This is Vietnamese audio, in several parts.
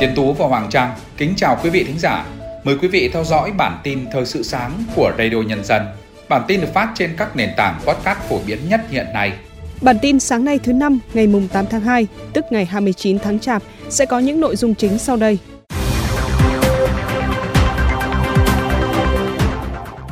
Tiến Tú và Hoàng Trang kính chào quý vị thính giả. Mời quý vị theo dõi bản tin thời sự sáng của Radio Nhân dân. Bản tin được phát trên các nền tảng podcast phổ biến nhất hiện nay. Bản tin sáng nay thứ năm ngày mùng 8 tháng 2, tức ngày 29 tháng Chạp sẽ có những nội dung chính sau đây.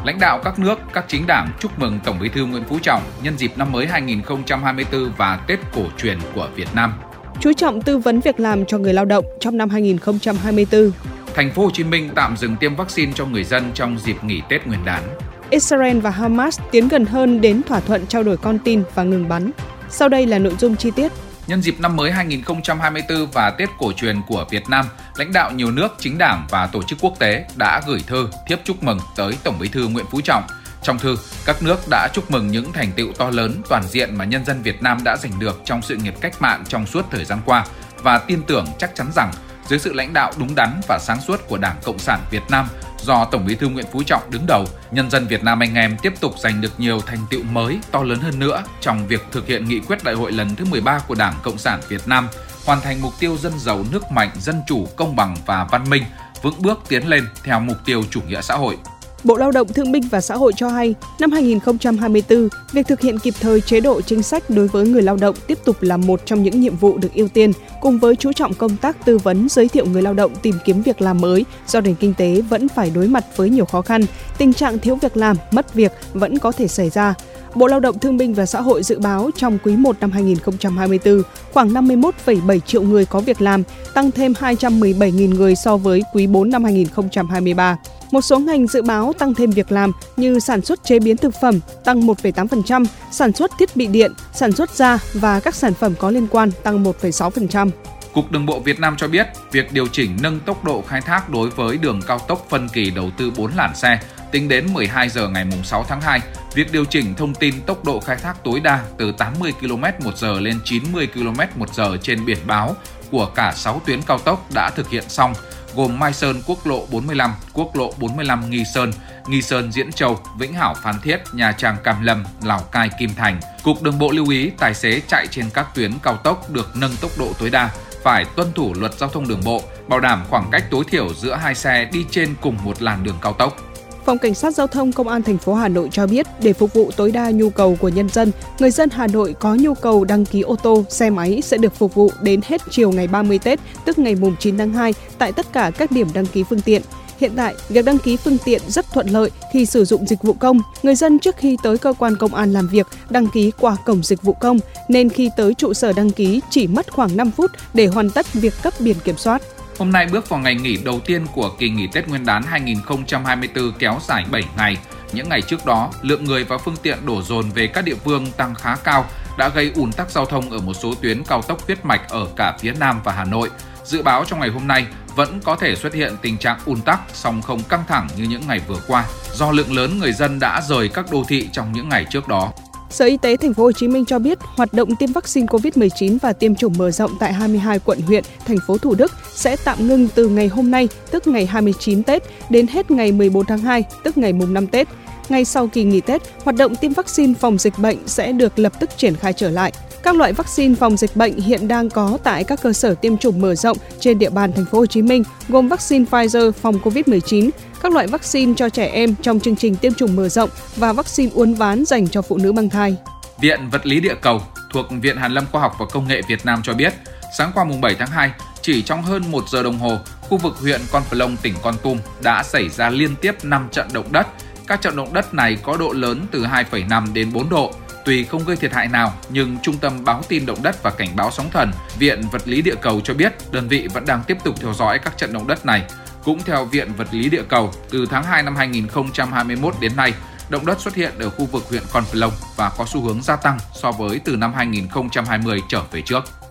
Lãnh đạo các nước, các chính đảng chúc mừng Tổng Bí thư Nguyễn Phú Trọng nhân dịp năm mới 2024 và Tết cổ truyền của Việt Nam chú trọng tư vấn việc làm cho người lao động trong năm 2024. Thành phố Hồ Chí Minh tạm dừng tiêm vaccine cho người dân trong dịp nghỉ Tết Nguyên đán. Israel và Hamas tiến gần hơn đến thỏa thuận trao đổi con tin và ngừng bắn. Sau đây là nội dung chi tiết. Nhân dịp năm mới 2024 và Tết cổ truyền của Việt Nam, lãnh đạo nhiều nước, chính đảng và tổ chức quốc tế đã gửi thư thiếp chúc mừng tới Tổng Bí thư Nguyễn Phú Trọng – trong thư, các nước đã chúc mừng những thành tựu to lớn toàn diện mà nhân dân Việt Nam đã giành được trong sự nghiệp cách mạng trong suốt thời gian qua và tin tưởng chắc chắn rằng dưới sự lãnh đạo đúng đắn và sáng suốt của Đảng Cộng sản Việt Nam do Tổng Bí thư Nguyễn Phú Trọng đứng đầu, nhân dân Việt Nam anh em tiếp tục giành được nhiều thành tựu mới to lớn hơn nữa trong việc thực hiện nghị quyết đại hội lần thứ 13 của Đảng Cộng sản Việt Nam, hoàn thành mục tiêu dân giàu nước mạnh, dân chủ, công bằng và văn minh, vững bước tiến lên theo mục tiêu chủ nghĩa xã hội. Bộ Lao động Thương binh và Xã hội cho hay, năm 2024, việc thực hiện kịp thời chế độ chính sách đối với người lao động tiếp tục là một trong những nhiệm vụ được ưu tiên, cùng với chú trọng công tác tư vấn giới thiệu người lao động tìm kiếm việc làm mới do nền kinh tế vẫn phải đối mặt với nhiều khó khăn, tình trạng thiếu việc làm, mất việc vẫn có thể xảy ra. Bộ Lao động Thương binh và Xã hội dự báo trong quý 1 năm 2024, khoảng 51,7 triệu người có việc làm, tăng thêm 217.000 người so với quý 4 năm 2023. Một số ngành dự báo tăng thêm việc làm như sản xuất chế biến thực phẩm tăng 1,8%, sản xuất thiết bị điện, sản xuất da và các sản phẩm có liên quan tăng 1,6%. Cục Đường bộ Việt Nam cho biết, việc điều chỉnh nâng tốc độ khai thác đối với đường cao tốc phân kỳ đầu tư 4 làn xe tính đến 12 giờ ngày 6 tháng 2, việc điều chỉnh thông tin tốc độ khai thác tối đa từ 80 km/h lên 90 km/h trên biển báo của cả 6 tuyến cao tốc đã thực hiện xong gồm Mai Sơn quốc lộ 45, quốc lộ 45 Nghi Sơn, Nghi Sơn Diễn Châu, Vĩnh Hảo Phan Thiết, Nha Trang Cam Lâm, Lào Cai Kim Thành. Cục Đường bộ lưu ý tài xế chạy trên các tuyến cao tốc được nâng tốc độ tối đa phải tuân thủ luật giao thông đường bộ, bảo đảm khoảng cách tối thiểu giữa hai xe đi trên cùng một làn đường cao tốc. Phòng Cảnh sát Giao thông Công an thành phố Hà Nội cho biết, để phục vụ tối đa nhu cầu của nhân dân, người dân Hà Nội có nhu cầu đăng ký ô tô, xe máy sẽ được phục vụ đến hết chiều ngày 30 Tết, tức ngày mùng 9 tháng 2, tại tất cả các điểm đăng ký phương tiện. Hiện tại, việc đăng ký phương tiện rất thuận lợi khi sử dụng dịch vụ công. Người dân trước khi tới cơ quan công an làm việc đăng ký qua cổng dịch vụ công, nên khi tới trụ sở đăng ký chỉ mất khoảng 5 phút để hoàn tất việc cấp biển kiểm soát. Hôm nay bước vào ngày nghỉ đầu tiên của kỳ nghỉ Tết Nguyên đán 2024 kéo dài 7 ngày. Những ngày trước đó, lượng người và phương tiện đổ dồn về các địa phương tăng khá cao đã gây ùn tắc giao thông ở một số tuyến cao tốc huyết mạch ở cả phía Nam và Hà Nội. Dự báo trong ngày hôm nay vẫn có thể xuất hiện tình trạng ùn tắc song không căng thẳng như những ngày vừa qua do lượng lớn người dân đã rời các đô thị trong những ngày trước đó. Sở Y tế Thành phố Hồ Chí Minh cho biết hoạt động tiêm vaccine COVID-19 và tiêm chủng mở rộng tại 22 quận huyện, thành phố Thủ Đức sẽ tạm ngưng từ ngày hôm nay, tức ngày 29 Tết, đến hết ngày 14 tháng 2, tức ngày mùng 5 Tết. Ngay sau kỳ nghỉ Tết, hoạt động tiêm vaccine phòng dịch bệnh sẽ được lập tức triển khai trở lại. Các loại vaccine phòng dịch bệnh hiện đang có tại các cơ sở tiêm chủng mở rộng trên địa bàn thành phố Hồ Chí Minh, gồm vaccine Pfizer phòng COVID-19, các loại vaccine cho trẻ em trong chương trình tiêm chủng mở rộng và vaccine uốn ván dành cho phụ nữ mang thai. Viện Vật lý Địa cầu thuộc Viện Hàn lâm Khoa học và Công nghệ Việt Nam cho biết, sáng qua mùng 7 tháng 2, chỉ trong hơn 1 giờ đồng hồ, khu vực huyện Con Plong, tỉnh Con Tum đã xảy ra liên tiếp 5 trận động đất. Các trận động đất này có độ lớn từ 2,5 đến 4 độ, Tuy không gây thiệt hại nào, nhưng Trung tâm Báo tin động đất và Cảnh báo sóng thần, Viện Vật lý Địa cầu cho biết đơn vị vẫn đang tiếp tục theo dõi các trận động đất này. Cũng theo Viện Vật lý Địa cầu, từ tháng 2 năm 2021 đến nay, động đất xuất hiện ở khu vực huyện Con Plong và có xu hướng gia tăng so với từ năm 2020 trở về trước.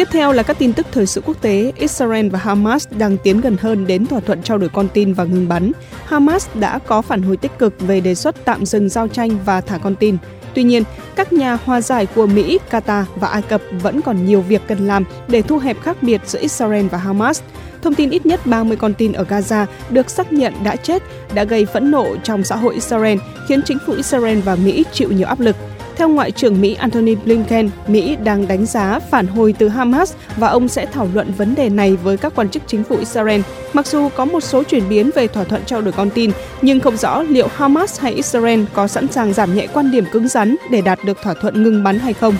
Tiếp theo là các tin tức thời sự quốc tế, Israel và Hamas đang tiến gần hơn đến thỏa thuận trao đổi con tin và ngừng bắn. Hamas đã có phản hồi tích cực về đề xuất tạm dừng giao tranh và thả con tin. Tuy nhiên, các nhà hòa giải của Mỹ, Qatar và Ai Cập vẫn còn nhiều việc cần làm để thu hẹp khác biệt giữa Israel và Hamas. Thông tin ít nhất 30 con tin ở Gaza được xác nhận đã chết đã gây phẫn nộ trong xã hội Israel, khiến chính phủ Israel và Mỹ chịu nhiều áp lực. Theo Ngoại trưởng Mỹ Antony Blinken, Mỹ đang đánh giá phản hồi từ Hamas và ông sẽ thảo luận vấn đề này với các quan chức chính phủ Israel. Mặc dù có một số chuyển biến về thỏa thuận trao đổi con tin, nhưng không rõ liệu Hamas hay Israel có sẵn sàng giảm nhẹ quan điểm cứng rắn để đạt được thỏa thuận ngừng bắn hay không.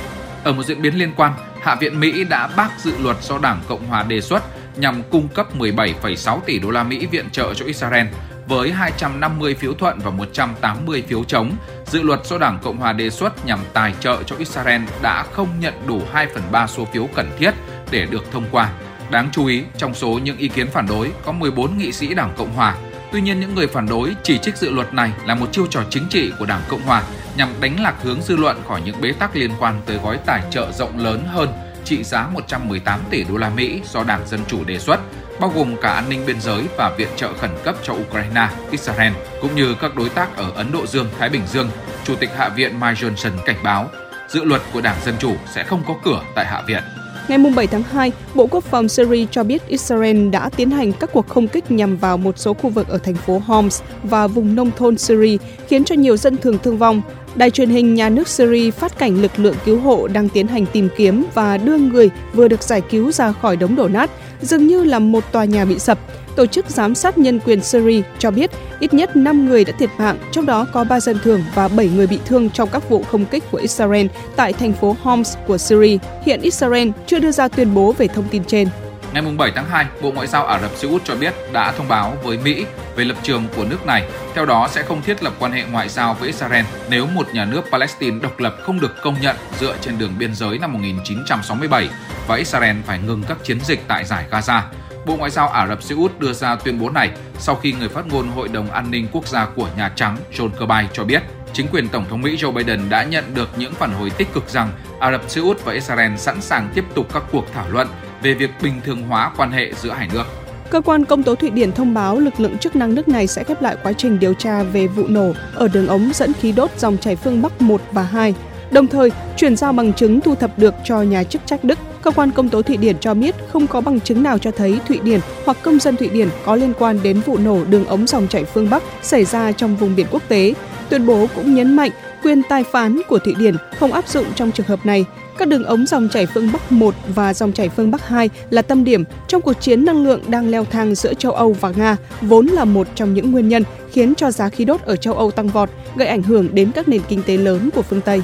Ở một diễn biến liên quan, Hạ viện Mỹ đã bác dự luật do Đảng Cộng hòa đề xuất nhằm cung cấp 17,6 tỷ đô la Mỹ viện trợ cho Israel với 250 phiếu thuận và 180 phiếu chống. Dự luật do Đảng Cộng hòa đề xuất nhằm tài trợ cho Israel đã không nhận đủ 2 phần 3 số phiếu cần thiết để được thông qua. Đáng chú ý, trong số những ý kiến phản đối có 14 nghị sĩ Đảng Cộng hòa. Tuy nhiên, những người phản đối chỉ trích dự luật này là một chiêu trò chính trị của Đảng Cộng hòa nhằm đánh lạc hướng dư luận khỏi những bế tắc liên quan tới gói tài trợ rộng lớn hơn trị giá 118 tỷ đô la Mỹ do Đảng Dân Chủ đề xuất, bao gồm cả an ninh biên giới và viện trợ khẩn cấp cho Ukraine, Israel, cũng như các đối tác ở Ấn Độ Dương, Thái Bình Dương. Chủ tịch Hạ viện Mike Johnson cảnh báo, dự luật của Đảng Dân Chủ sẽ không có cửa tại Hạ viện. Ngày 7 tháng 2, Bộ Quốc phòng Syria cho biết Israel đã tiến hành các cuộc không kích nhằm vào một số khu vực ở thành phố Homs và vùng nông thôn Syria, khiến cho nhiều dân thường thương vong. Đài truyền hình nhà nước Syria phát cảnh lực lượng cứu hộ đang tiến hành tìm kiếm và đưa người vừa được giải cứu ra khỏi đống đổ nát, dường như là một tòa nhà bị sập. Tổ chức Giám sát Nhân quyền Syria cho biết ít nhất 5 người đã thiệt mạng, trong đó có 3 dân thường và 7 người bị thương trong các vụ không kích của Israel tại thành phố Homs của Syria. Hiện Israel chưa đưa ra tuyên bố về thông tin trên. Ngày 7 tháng 2, Bộ Ngoại giao Ả Rập Xê Út cho biết đã thông báo với Mỹ về lập trường của nước này. Theo đó sẽ không thiết lập quan hệ ngoại giao với Israel nếu một nhà nước Palestine độc lập không được công nhận dựa trên đường biên giới năm 1967 và Israel phải ngừng các chiến dịch tại giải Gaza. Bộ Ngoại giao Ả Rập Xê Út đưa ra tuyên bố này sau khi người phát ngôn Hội đồng An ninh Quốc gia của Nhà Trắng John Kirby cho biết chính quyền Tổng thống Mỹ Joe Biden đã nhận được những phản hồi tích cực rằng Ả Rập Xê Út và Israel sẵn sàng tiếp tục các cuộc thảo luận về việc bình thường hóa quan hệ giữa hai nước. Cơ quan công tố Thụy Điển thông báo lực lượng chức năng nước này sẽ khép lại quá trình điều tra về vụ nổ ở đường ống dẫn khí đốt dòng chảy phương Bắc 1 và 2, đồng thời chuyển giao bằng chứng thu thập được cho nhà chức trách Đức. Cơ quan công tố Thụy Điển cho biết không có bằng chứng nào cho thấy Thụy Điển hoặc công dân Thụy Điển có liên quan đến vụ nổ đường ống dòng chảy phương Bắc xảy ra trong vùng biển quốc tế. Tuyên bố cũng nhấn mạnh quyền tài phán của Thụy Điển không áp dụng trong trường hợp này. Các đường ống dòng chảy phương Bắc 1 và dòng chảy phương Bắc 2 là tâm điểm trong cuộc chiến năng lượng đang leo thang giữa châu Âu và Nga, vốn là một trong những nguyên nhân khiến cho giá khí đốt ở châu Âu tăng vọt, gây ảnh hưởng đến các nền kinh tế lớn của phương Tây.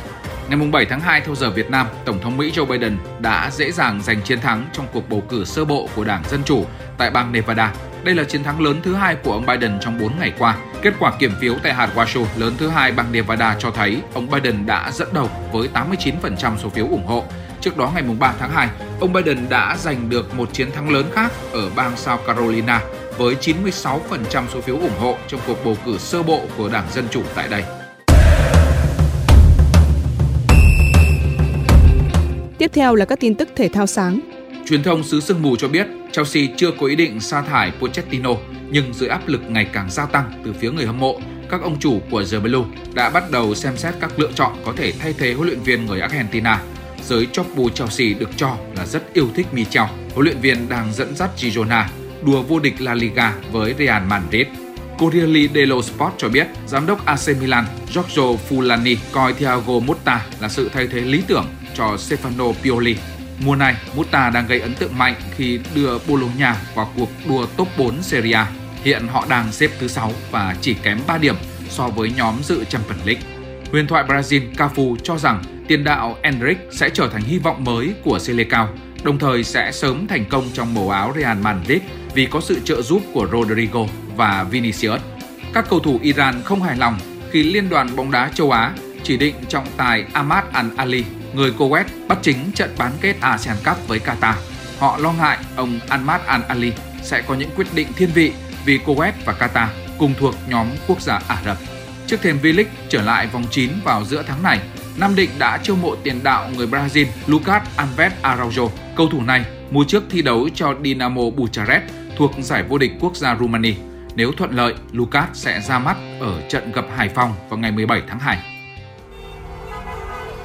Ngày 7 tháng 2 theo giờ Việt Nam, Tổng thống Mỹ Joe Biden đã dễ dàng giành chiến thắng trong cuộc bầu cử sơ bộ của Đảng Dân Chủ tại bang Nevada. Đây là chiến thắng lớn thứ hai của ông Biden trong 4 ngày qua. Kết quả kiểm phiếu tại hạt Washoe lớn thứ hai bang Nevada cho thấy ông Biden đã dẫn đầu với 89% số phiếu ủng hộ. Trước đó ngày 3 tháng 2, ông Biden đã giành được một chiến thắng lớn khác ở bang South Carolina với 96% số phiếu ủng hộ trong cuộc bầu cử sơ bộ của Đảng Dân Chủ tại đây. Tiếp theo là các tin tức thể thao sáng. Truyền thông xứ sương mù cho biết Chelsea chưa có ý định sa thải Pochettino, nhưng dưới áp lực ngày càng gia tăng từ phía người hâm mộ, các ông chủ của The Blue đã bắt đầu xem xét các lựa chọn có thể thay thế huấn luyện viên người Argentina. Giới chóp Chelsea được cho là rất yêu thích Michel, huấn luyện viên đang dẫn dắt Girona đua vô địch La Liga với Real Madrid. Corriere dello Sport cho biết, giám đốc AC Milan Giorgio Fulani coi Thiago Motta là sự thay thế lý tưởng cho Stefano Pioli. Mùa này, Muta đang gây ấn tượng mạnh khi đưa Bologna vào cuộc đua top 4 Serie A. Hiện họ đang xếp thứ 6 và chỉ kém 3 điểm so với nhóm dự Champions League. Huyền thoại Brazil Cafu cho rằng tiền đạo Enric sẽ trở thành hy vọng mới của Selecao, đồng thời sẽ sớm thành công trong màu áo Real Madrid vì có sự trợ giúp của Rodrigo và Vinicius. Các cầu thủ Iran không hài lòng khi Liên đoàn bóng đá châu Á chỉ định trọng tài Ahmad Al-Ali người Kuwait bắt chính trận bán kết ASEAN Cup với Qatar. Họ lo ngại ông Ahmad Al-Ali sẽ có những quyết định thiên vị vì Kuwait và Qatar cùng thuộc nhóm quốc gia Ả Rập. Trước thêm V-League trở lại vòng 9 vào giữa tháng này, Nam Định đã chiêu mộ tiền đạo người Brazil Lucas Alves Araujo. Cầu thủ này mùa trước thi đấu cho Dinamo Bucharest thuộc giải vô địch quốc gia Rumani. Nếu thuận lợi, Lucas sẽ ra mắt ở trận gặp Hải Phòng vào ngày 17 tháng 2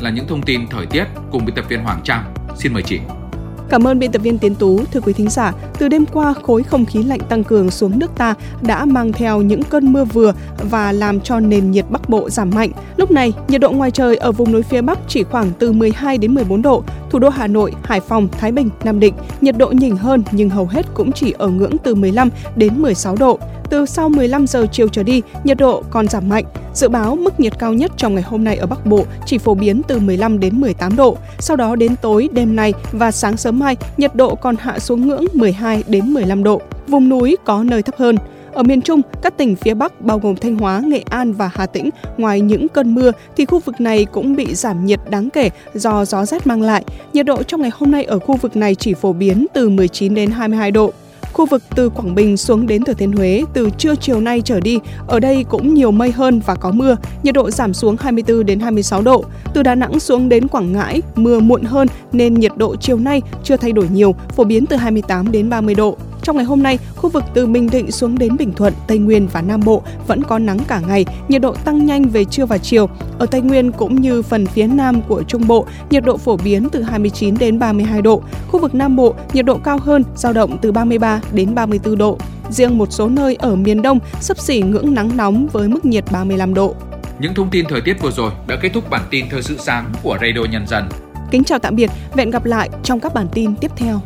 là những thông tin thời tiết cùng biên tập viên Hoàng Trang. Xin mời chị. Cảm ơn biên tập viên Tiến Tú. Thưa quý thính giả, từ đêm qua khối không khí lạnh tăng cường xuống nước ta đã mang theo những cơn mưa vừa và làm cho nền nhiệt Bắc Bộ giảm mạnh. Lúc này, nhiệt độ ngoài trời ở vùng núi phía Bắc chỉ khoảng từ 12 đến 14 độ. Thủ đô Hà Nội, Hải Phòng, Thái Bình, Nam Định nhiệt độ nhỉnh hơn nhưng hầu hết cũng chỉ ở ngưỡng từ 15 đến 16 độ. Từ sau 15 giờ chiều trở đi, nhiệt độ còn giảm mạnh. Dự báo mức nhiệt cao nhất trong ngày hôm nay ở Bắc Bộ chỉ phổ biến từ 15 đến 18 độ. Sau đó đến tối, đêm nay và sáng sớm mai, nhiệt độ còn hạ xuống ngưỡng 12 đến 15 độ. Vùng núi có nơi thấp hơn. Ở miền Trung, các tỉnh phía Bắc bao gồm Thanh Hóa, Nghệ An và Hà Tĩnh, ngoài những cơn mưa thì khu vực này cũng bị giảm nhiệt đáng kể do gió rét mang lại. Nhiệt độ trong ngày hôm nay ở khu vực này chỉ phổ biến từ 19 đến 22 độ. Khu vực từ Quảng Bình xuống đến Thừa Thiên Huế từ trưa chiều nay trở đi, ở đây cũng nhiều mây hơn và có mưa, nhiệt độ giảm xuống 24 đến 26 độ. Từ Đà Nẵng xuống đến Quảng Ngãi, mưa muộn hơn nên nhiệt độ chiều nay chưa thay đổi nhiều, phổ biến từ 28 đến 30 độ. Trong ngày hôm nay, khu vực từ Bình Định xuống đến Bình Thuận, Tây Nguyên và Nam Bộ vẫn có nắng cả ngày, nhiệt độ tăng nhanh về trưa và chiều. Ở Tây Nguyên cũng như phần phía Nam của Trung Bộ, nhiệt độ phổ biến từ 29 đến 32 độ. Khu vực Nam Bộ, nhiệt độ cao hơn, dao động từ 33 đến 34 độ. Riêng một số nơi ở miền Đông sấp xỉ ngưỡng nắng nóng với mức nhiệt 35 độ. Những thông tin thời tiết vừa rồi đã kết thúc bản tin thời sự sáng của Radio Nhân dân. Kính chào tạm biệt, hẹn gặp lại trong các bản tin tiếp theo.